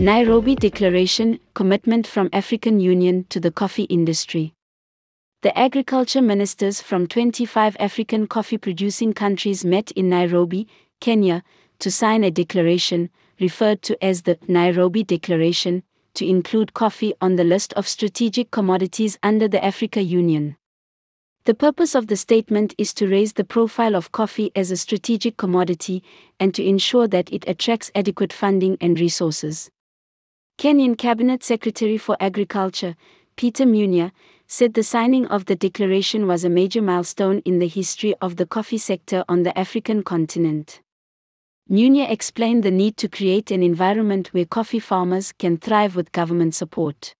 Nairobi Declaration Commitment from African Union to the Coffee Industry. The agriculture ministers from 25 African coffee producing countries met in Nairobi, Kenya, to sign a declaration, referred to as the Nairobi Declaration, to include coffee on the list of strategic commodities under the Africa Union. The purpose of the statement is to raise the profile of coffee as a strategic commodity and to ensure that it attracts adequate funding and resources. Kenyan Cabinet Secretary for Agriculture, Peter Munya, said the signing of the declaration was a major milestone in the history of the coffee sector on the African continent. Munya explained the need to create an environment where coffee farmers can thrive with government support.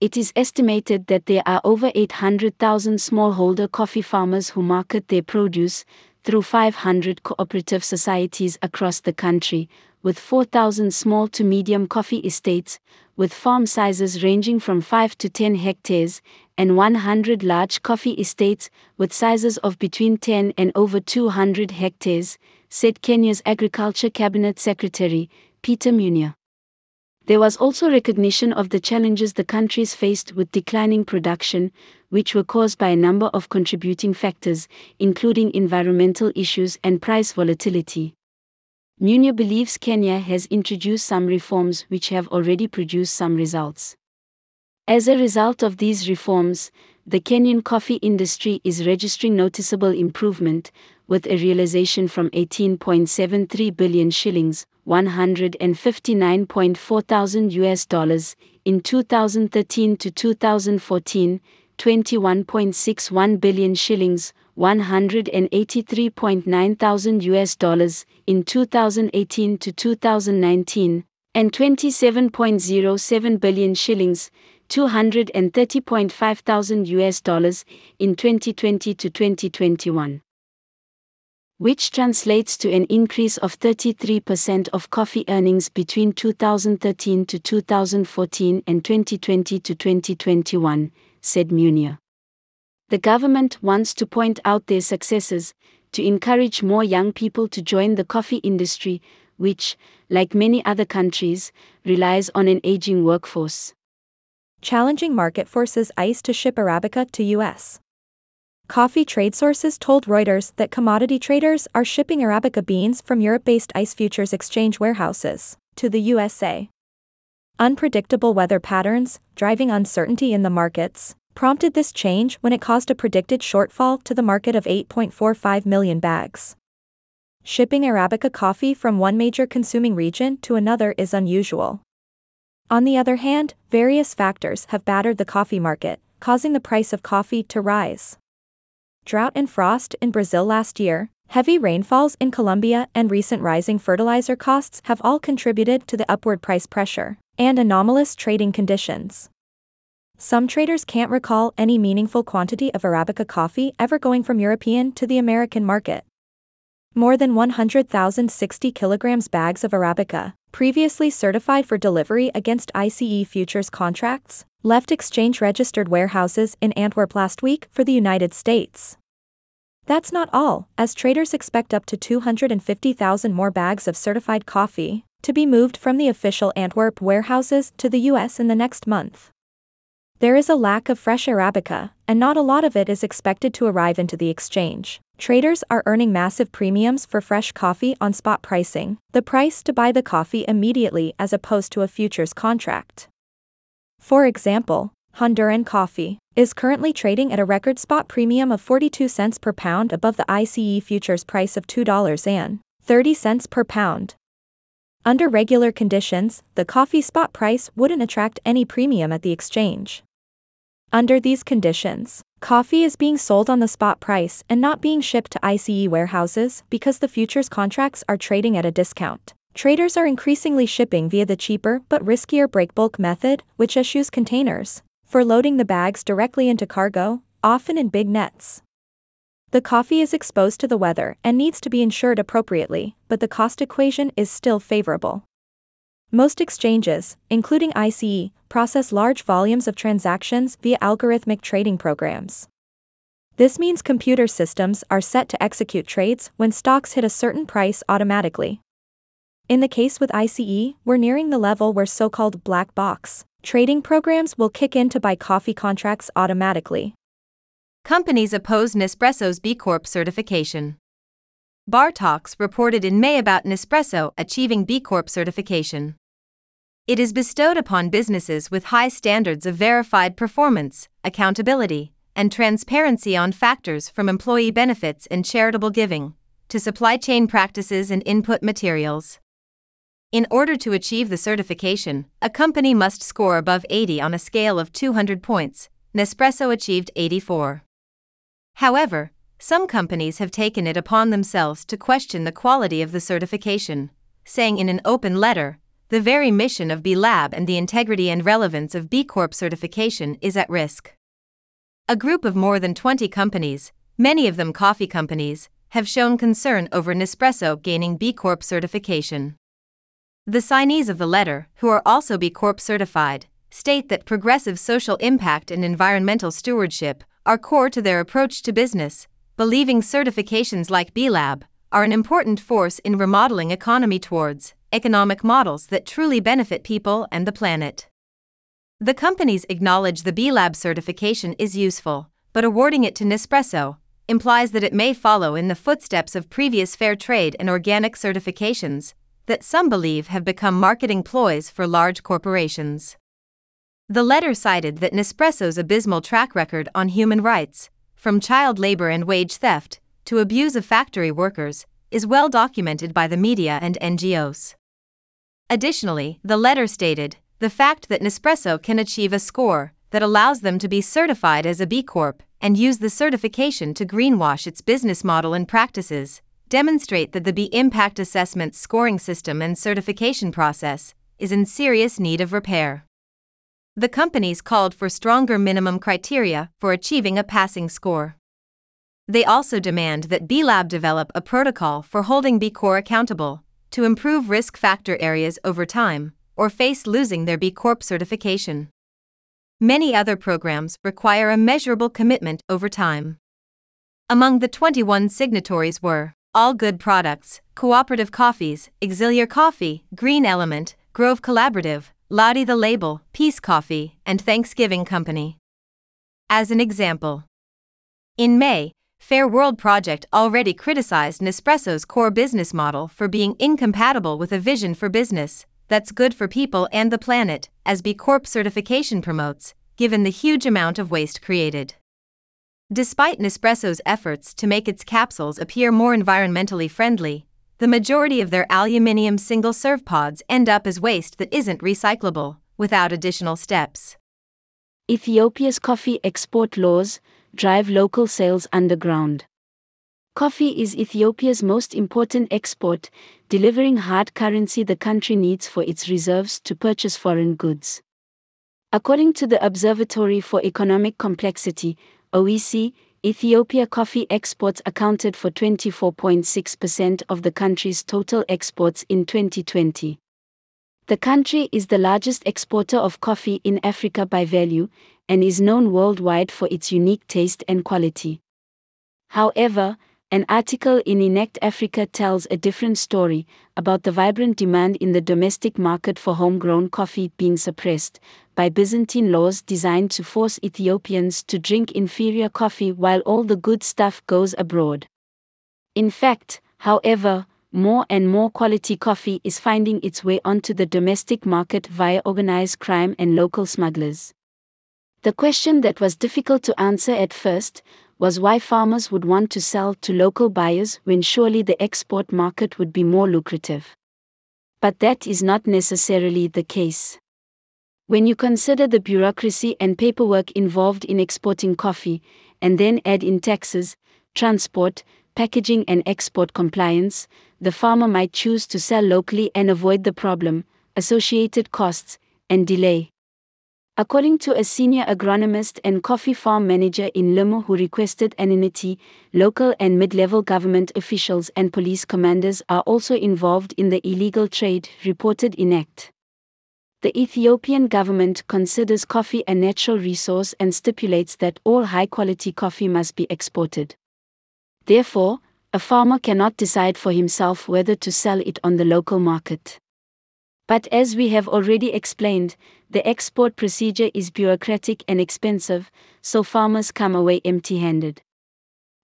It is estimated that there are over 800,000 smallholder coffee farmers who market their produce through 500 cooperative societies across the country, with 4,000 small to medium coffee estates, with farm sizes ranging from 5 to 10 hectares, and 100 large coffee estates, with sizes of between 10 and over 200 hectares, said Kenya's Agriculture Cabinet Secretary, Peter Munya. There was also recognition of the challenges the countries faced with declining production, which were caused by a number of contributing factors, including environmental issues and price volatility. Munya believes Kenya has introduced some reforms which have already produced some results. As a result of these reforms, the Kenyan coffee industry is registering noticeable improvement, with a realization from 18.73 billion shillings, 159.4 thousand US dollars, in 2013 to 2014, 21.61 billion shillings, 183.9 thousand US dollars in 2018 to 2019 and 27.07 billion shillings 230.5 thousand US dollars in 2020 to 2021 which translates to an increase of 33% of coffee earnings between 2013 to 2014 and 2020 to 2021 said Munya the government wants to point out their successes, to encourage more young people to join the coffee industry, which, like many other countries, relies on an aging workforce. Challenging market forces ICE to ship Arabica to U.S. Coffee trade sources told Reuters that commodity traders are shipping Arabica beans from Europe based ICE futures exchange warehouses to the USA. Unpredictable weather patterns, driving uncertainty in the markets, prompted this change when it caused a predicted shortfall to the market of 8.45 million bags. Shipping Arabica coffee from one major consuming region to another is unusual. On the other hand, various factors have battered the coffee market, causing the price of coffee to rise. Drought and frost in Brazil last year, heavy rainfalls in Colombia, and recent rising fertilizer costs have all contributed to the upward price pressure, and anomalous trading conditions. Some traders can't recall any meaningful quantity of Arabica coffee ever going from European to the American market. More than 100,000 60 kilograms bags of Arabica, previously certified for delivery against ICE futures contracts, left exchange registered warehouses in Antwerp last week for the United States. That's not all, as traders expect up to 250,000 more bags of certified coffee to be moved from the official Antwerp warehouses to the US in the next month. There is a lack of fresh Arabica, and not a lot of it is expected to arrive into the exchange. Traders are earning massive premiums for fresh coffee on spot pricing, the price to buy the coffee immediately as opposed to a futures contract. For example, Honduran coffee is currently trading at a record spot premium of 42 cents per pound above the ICE futures price of $2.30 per pound. Under regular conditions, the coffee spot price wouldn't attract any premium at the exchange. Under these conditions, coffee is being sold on the spot price and not being shipped to ICE warehouses because the futures contracts are trading at a discount. Traders are increasingly shipping via the cheaper but riskier breakbulk method, which eschews containers, for loading the bags directly into cargo, often in big nets. The coffee is exposed to the weather and needs to be insured appropriately, but the cost equation is still favorable. Most exchanges, including ICE, process large volumes of transactions via algorithmic trading programs. This means computer systems are set to execute trades when stocks hit a certain price automatically. In the case with ICE, we're nearing the level where so called black box trading programs will kick in to buy coffee contracts automatically. Companies oppose Nespresso's B Corp certification. Bar Talks reported in May about Nespresso achieving B Corp certification. It is bestowed upon businesses with high standards of verified performance, accountability, and transparency on factors from employee benefits and charitable giving to supply chain practices and input materials. In order to achieve the certification, a company must score above 80 on a scale of 200 points. Nespresso achieved 84. However, some companies have taken it upon themselves to question the quality of the certification, saying in an open letter, the very mission of B Lab and the integrity and relevance of B Corp certification is at risk. A group of more than 20 companies, many of them coffee companies, have shown concern over Nespresso gaining B Corp certification. The signees of the letter, who are also B Corp certified, state that progressive social impact and environmental stewardship are core to their approach to business, believing certifications like B Lab are an important force in remodeling economy towards economic models that truly benefit people and the planet. The companies acknowledge the B Lab certification is useful, but awarding it to Nespresso implies that it may follow in the footsteps of previous fair trade and organic certifications that some believe have become marketing ploys for large corporations. The letter cited that Nespresso's abysmal track record on human rights, from child labor and wage theft to abuse of factory workers, is well documented by the media and NGOs. Additionally, the letter stated the fact that Nespresso can achieve a score that allows them to be certified as a B Corp and use the certification to greenwash its business model and practices demonstrate that the B Impact Assessment scoring system and certification process is in serious need of repair. The companies called for stronger minimum criteria for achieving a passing score. They also demand that B Lab develop a protocol for holding B Corp accountable to improve risk factor areas over time or face losing their B Corp certification. Many other programs require a measurable commitment over time. Among the 21 signatories were All Good Products, Cooperative Coffees, Exiliar Coffee, Green Element, Grove Collaborative, Lottie the Label, Peace Coffee, and Thanksgiving Company. As an example, in May, Fair World Project already criticized Nespresso's core business model for being incompatible with a vision for business that's good for people and the planet, as B Corp certification promotes, given the huge amount of waste created. Despite Nespresso's efforts to make its capsules appear more environmentally friendly, the majority of their aluminium single serve pods end up as waste that isn't recyclable, without additional steps. Ethiopia's coffee export laws drive local sales underground. Coffee is Ethiopia's most important export, delivering hard currency the country needs for its reserves to purchase foreign goods. According to the Observatory for Economic Complexity, OEC, Ethiopia coffee exports accounted for 24.6% of the country's total exports in 2020. The country is the largest exporter of coffee in Africa by value and is known worldwide for its unique taste and quality. However, an article in Inect Africa tells a different story about the vibrant demand in the domestic market for homegrown coffee being suppressed by Byzantine laws designed to force Ethiopians to drink inferior coffee while all the good stuff goes abroad. In fact, however, more and more quality coffee is finding its way onto the domestic market via organized crime and local smugglers. The question that was difficult to answer at first was why farmers would want to sell to local buyers when surely the export market would be more lucrative. But that is not necessarily the case. When you consider the bureaucracy and paperwork involved in exporting coffee, and then add in taxes, transport, packaging, and export compliance, the farmer might choose to sell locally and avoid the problem, associated costs, and delay. According to a senior agronomist and coffee farm manager in Limo who requested anonymity, local and mid level government officials and police commanders are also involved in the illegal trade, reported Inect. The Ethiopian government considers coffee a natural resource and stipulates that all high quality coffee must be exported. Therefore, a farmer cannot decide for himself whether to sell it on the local market. But as we have already explained, the export procedure is bureaucratic and expensive, so farmers come away empty handed.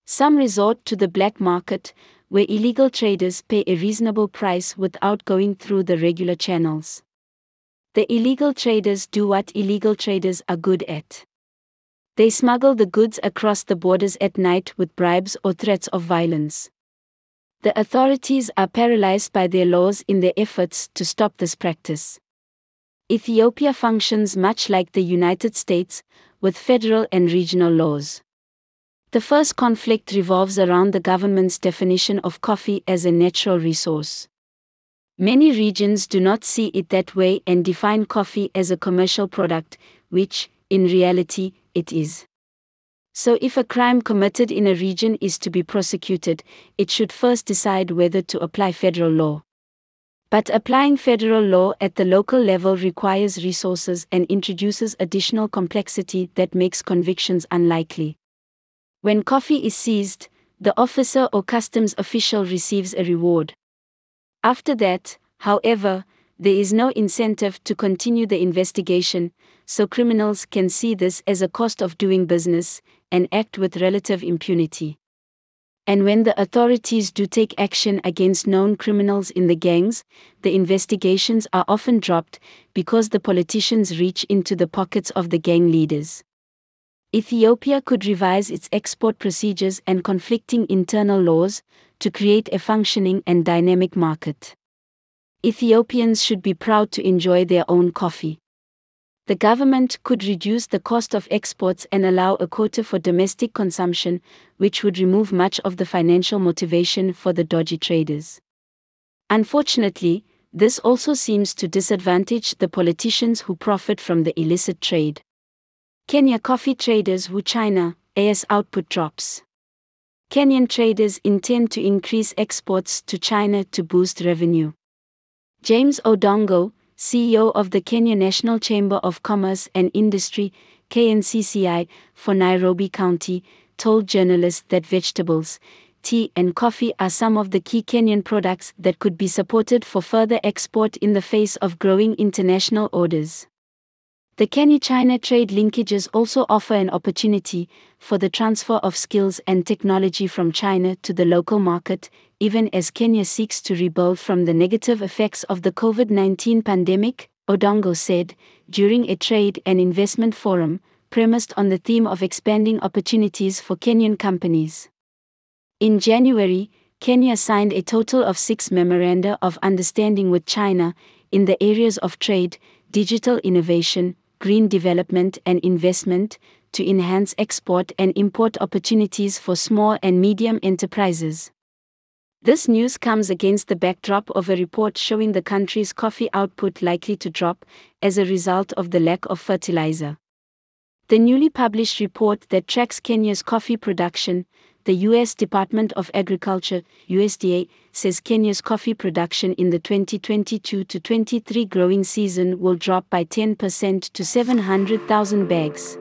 Some resort to the black market, where illegal traders pay a reasonable price without going through the regular channels. The illegal traders do what illegal traders are good at. They smuggle the goods across the borders at night with bribes or threats of violence. The authorities are paralyzed by their laws in their efforts to stop this practice. Ethiopia functions much like the United States, with federal and regional laws. The first conflict revolves around the government's definition of coffee as a natural resource. Many regions do not see it that way and define coffee as a commercial product, which, in reality, it is. So, if a crime committed in a region is to be prosecuted, it should first decide whether to apply federal law. But applying federal law at the local level requires resources and introduces additional complexity that makes convictions unlikely. When coffee is seized, the officer or customs official receives a reward. After that, however, there is no incentive to continue the investigation, so criminals can see this as a cost of doing business and act with relative impunity. And when the authorities do take action against known criminals in the gangs, the investigations are often dropped because the politicians reach into the pockets of the gang leaders. Ethiopia could revise its export procedures and conflicting internal laws to create a functioning and dynamic market. Ethiopians should be proud to enjoy their own coffee the government could reduce the cost of exports and allow a quota for domestic consumption, which would remove much of the financial motivation for the dodgy traders. Unfortunately, this also seems to disadvantage the politicians who profit from the illicit trade. Kenya coffee traders woo China, AS output drops. Kenyan traders intend to increase exports to China to boost revenue. James Odongo, CEO of the Kenya National Chamber of Commerce and Industry, KNCCI, for Nairobi County, told journalists that vegetables, tea, and coffee are some of the key Kenyan products that could be supported for further export in the face of growing international orders. The Kenya China trade linkages also offer an opportunity for the transfer of skills and technology from China to the local market, even as Kenya seeks to rebuild from the negative effects of the COVID 19 pandemic, Odongo said, during a trade and investment forum premised on the theme of expanding opportunities for Kenyan companies. In January, Kenya signed a total of six memoranda of understanding with China in the areas of trade, digital innovation, green development and investment to enhance export and import opportunities for small and medium enterprises. This news comes against the backdrop of a report showing the country's coffee output likely to drop as a result of the lack of fertilizer. The newly published report that tracks Kenya's coffee production, the U.S. Department of Agriculture, USDA, says Kenya's coffee production in the 2022 23 growing season will drop by 10% to 700,000 bags.